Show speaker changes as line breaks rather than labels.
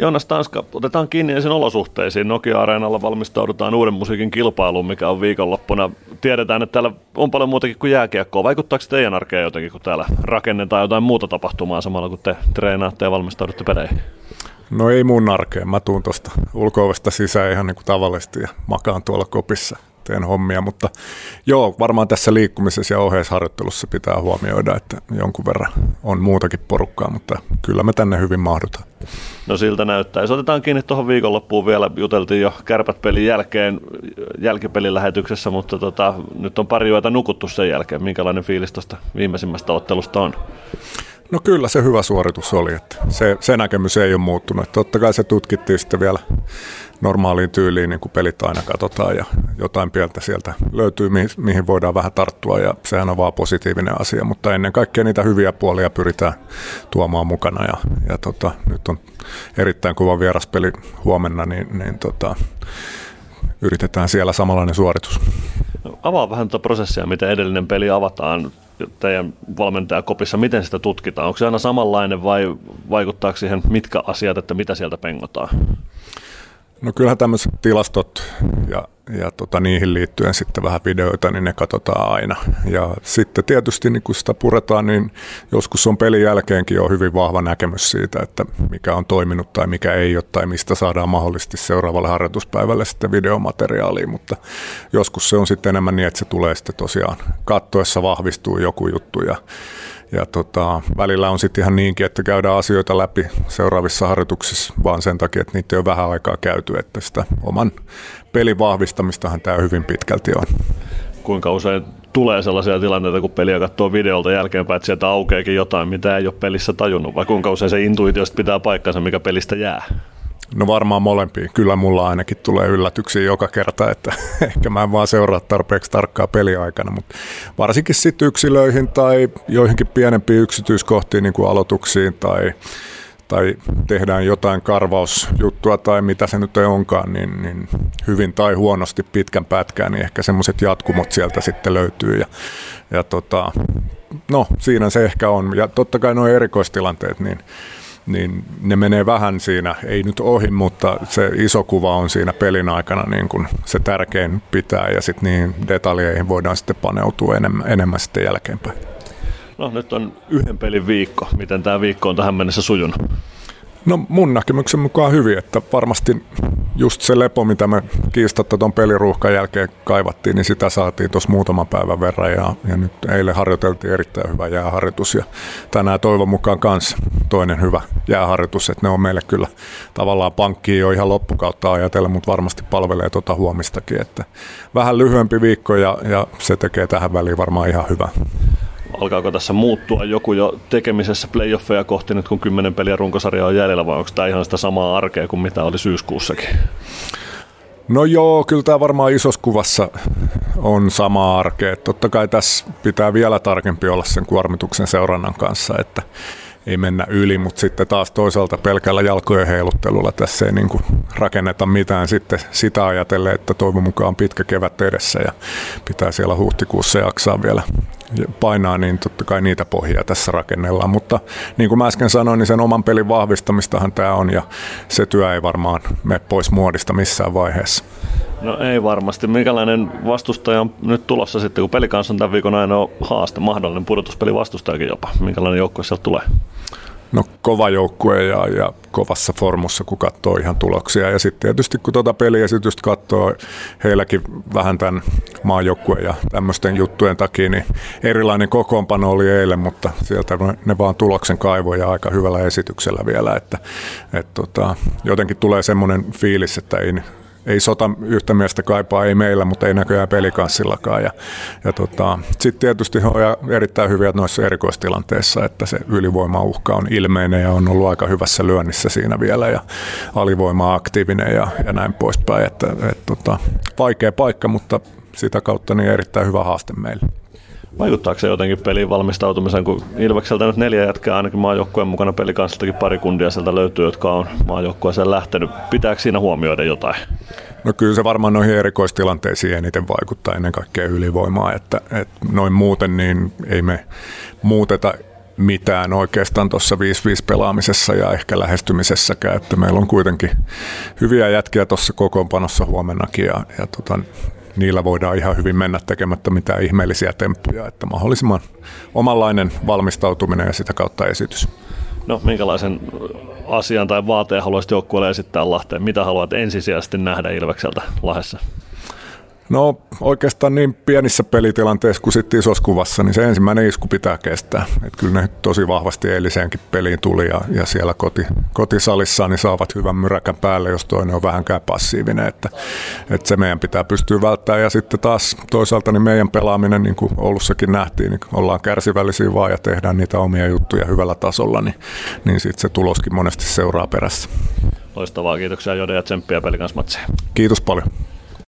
Joonas Tanska, otetaan kiinni ensin olosuhteisiin. Nokia-areenalla valmistaudutaan uuden musiikin kilpailuun, mikä on viikonloppuna. Tiedetään, että täällä on paljon muutakin kuin jääkiekkoa. Vaikuttaako teidän arkeen jotenkin, kun täällä rakennetaan jotain muuta tapahtumaa samalla, kun te treenaatte ja valmistaudutte peleihin?
No ei mun arkeen. Mä tuun tuosta ulko sisään ihan niin kuin tavallisesti ja makaan tuolla kopissa teen hommia, mutta joo, varmaan tässä liikkumisessa ja ohjeisharjoittelussa pitää huomioida, että jonkun verran on muutakin porukkaa, mutta kyllä me tänne hyvin mahdutaan.
No siltä näyttää. Jos otetaan kiinni tuohon viikonloppuun vielä, juteltiin jo kärpät pelin jälkeen jälkipelin lähetyksessä, mutta tota, nyt on pari yötä nukuttu sen jälkeen. Minkälainen fiilis tuosta viimeisimmästä ottelusta on?
No kyllä se hyvä suoritus oli, että se, se näkemys ei ole muuttunut. Totta kai se tutkittiin sitten vielä normaaliin tyyliin, niin kuin pelit aina katsotaan ja jotain pieltä sieltä löytyy, mihin voidaan vähän tarttua ja sehän on vaan positiivinen asia, mutta ennen kaikkea niitä hyviä puolia pyritään tuomaan mukana ja, ja tota, nyt on erittäin kuva vieraspeli huomenna, niin, niin tota, yritetään siellä samanlainen suoritus.
No, avaa vähän tuota prosessia, miten edellinen peli avataan teidän valmentajakopissa, miten sitä tutkitaan? Onko se aina samanlainen vai vaikuttaako siihen mitkä asiat, että mitä sieltä pengotaan?
No kyllähän tämmöiset tilastot ja, ja tota, niihin liittyen sitten vähän videoita, niin ne katsotaan aina. Ja sitten tietysti niin kun sitä puretaan, niin joskus on pelin jälkeenkin jo hyvin vahva näkemys siitä, että mikä on toiminut tai mikä ei ole, tai mistä saadaan mahdollisesti seuraavalle harjoituspäivälle sitten videomateriaalia, mutta joskus se on sitten enemmän niin, että se tulee sitten tosiaan kattoessa vahvistuu joku juttu ja ja tota, välillä on sitten ihan niinkin, että käydään asioita läpi seuraavissa harjoituksissa vaan sen takia, että niitä ole vähän aikaa käyty, että sitä oman pelin vahvistamistahan tämä hyvin pitkälti on.
Kuinka usein tulee sellaisia tilanteita, kun peliä katsoo videolta jälkeenpäin, että sieltä aukeekin jotain, mitä ei ole pelissä tajunnut, vai kuinka usein se intuitiosta pitää paikkansa, mikä pelistä jää?
No varmaan molempia. Kyllä mulla ainakin tulee yllätyksiä joka kerta, että ehkä mä en vaan seuraa tarpeeksi tarkkaa peliaikana, mutta varsinkin sitten yksilöihin tai joihinkin pienempiin yksityiskohtiin, niin kuin aloituksiin tai, tai tehdään jotain karvausjuttua tai mitä se nyt ei onkaan, niin, niin hyvin tai huonosti pitkän pätkään, niin ehkä semmoiset jatkumot sieltä sitten löytyy. Ja, ja tota, no, siinä se ehkä on. Ja totta kai nuo erikoistilanteet, niin niin ne menee vähän siinä, ei nyt ohi, mutta se iso kuva on siinä pelin aikana niin kuin se tärkein pitää ja sitten niin detaljeihin voidaan sitten paneutua enemmän, enemmän sitten jälkeenpäin.
No nyt on yhden pelin viikko. Miten tämä viikko on tähän mennessä sujunut?
No mun näkemyksen mukaan hyvin, että varmasti just se lepo, mitä me kiistatta tuon peliruuhkan jälkeen kaivattiin, niin sitä saatiin tuossa muutaman päivän verran ja, ja nyt eilen harjoiteltiin erittäin hyvä jääharjoitus ja tänään toivon mukaan kanssa toinen hyvä jääharjoitus, että ne on meille kyllä tavallaan pankkiin jo ihan loppukautta ajatellen, mutta varmasti palvelee tuota huomistakin, että vähän lyhyempi viikko ja, ja se tekee tähän väliin varmaan ihan hyvä
alkaako tässä muuttua joku jo tekemisessä playoffeja kohti nyt, kun kymmenen peliä runkosarja on jäljellä, vai onko tämä ihan sitä samaa arkea kuin mitä oli syyskuussakin?
No joo, kyllä tämä varmaan isossa kuvassa on sama arkea. Totta kai tässä pitää vielä tarkempi olla sen kuormituksen seurannan kanssa, että ei mennä yli, mutta sitten taas toisaalta pelkällä jalkojen heiluttelulla tässä ei niin kuin rakenneta mitään sitten sitä ajatellen, että toivon mukaan pitkä kevät edessä ja pitää siellä huhtikuussa jaksaa vielä painaa, niin totta kai niitä pohjia tässä rakennellaan. Mutta niin kuin mä äsken sanoin, niin sen oman pelin vahvistamistahan tämä on ja se työ ei varmaan mene pois muodista missään vaiheessa.
No ei varmasti. Minkälainen vastustaja on nyt tulossa sitten, kun pelikanssa on tämän viikon aina haaste, mahdollinen pudotuspeli vastustajakin jopa. Minkälainen joukkue sieltä tulee?
No kova joukkue ja, ja kovassa formussa, kun katsoo ihan tuloksia. Ja sitten tietysti kun tuota peliesitystä katsoo, heilläkin vähän tämän maajoukkueen ja tämmöisten juttujen takia, niin erilainen kokoonpano oli eilen, mutta sieltä ne vaan tuloksen kaivoja aika hyvällä esityksellä vielä. Että, et tota, jotenkin tulee semmoinen fiilis, että ei ei sota yhtä miestä kaipaa, ei meillä, mutta ei näköjään pelikanssillakaan. Ja, ja tota, sitten tietysti on erittäin hyviä noissa erikoistilanteissa, että se ylivoimauhka on ilmeinen ja on ollut aika hyvässä lyönnissä siinä vielä ja alivoima aktiivinen ja, ja näin poispäin. Että, et, tota, vaikea paikka, mutta sitä kautta niin erittäin hyvä haaste meille.
Vaikuttaako se jotenkin peliin valmistautumisen, kun Ilvekseltä nyt neljä jätkää ainakin maajoukkueen mukana pelikanssistakin pari kundia sieltä löytyy, jotka on maajoukkueeseen lähtenyt. Pitääkö siinä huomioida jotain?
No kyllä se varmaan noihin erikoistilanteisiin eniten vaikuttaa ennen kaikkea ylivoimaa, että, että noin muuten niin ei me muuteta mitään oikeastaan tuossa 5-5 pelaamisessa ja ehkä lähestymisessäkään, että meillä on kuitenkin hyviä jätkiä tuossa kokoonpanossa huomennakin ja, ja tota, niillä voidaan ihan hyvin mennä tekemättä mitään ihmeellisiä temppuja, että mahdollisimman omanlainen valmistautuminen ja sitä kautta esitys.
No minkälaisen asian tai vaateen haluaisit joukkueelle esittää Lahteen? Mitä haluat ensisijaisesti nähdä Ilvekseltä Lahdessa?
No oikeastaan niin pienissä pelitilanteissa kuin sitten isossa kuvassa, niin se ensimmäinen isku pitää kestää. Et kyllä ne tosi vahvasti eiliseenkin peliin tuli ja, ja siellä koti, kotisalissa niin saavat hyvän myräkän päälle, jos toinen on vähänkään passiivinen. Että, että se meidän pitää pystyä välttämään ja sitten taas toisaalta niin meidän pelaaminen, niin kuin Oulussakin nähtiin, niin ollaan kärsivällisiä vaan ja tehdään niitä omia juttuja hyvällä tasolla, niin, niin sitten se tuloskin monesti seuraa perässä.
Loistavaa, kiitoksia Jode ja tsemppiä pelikanssa
Kiitos paljon.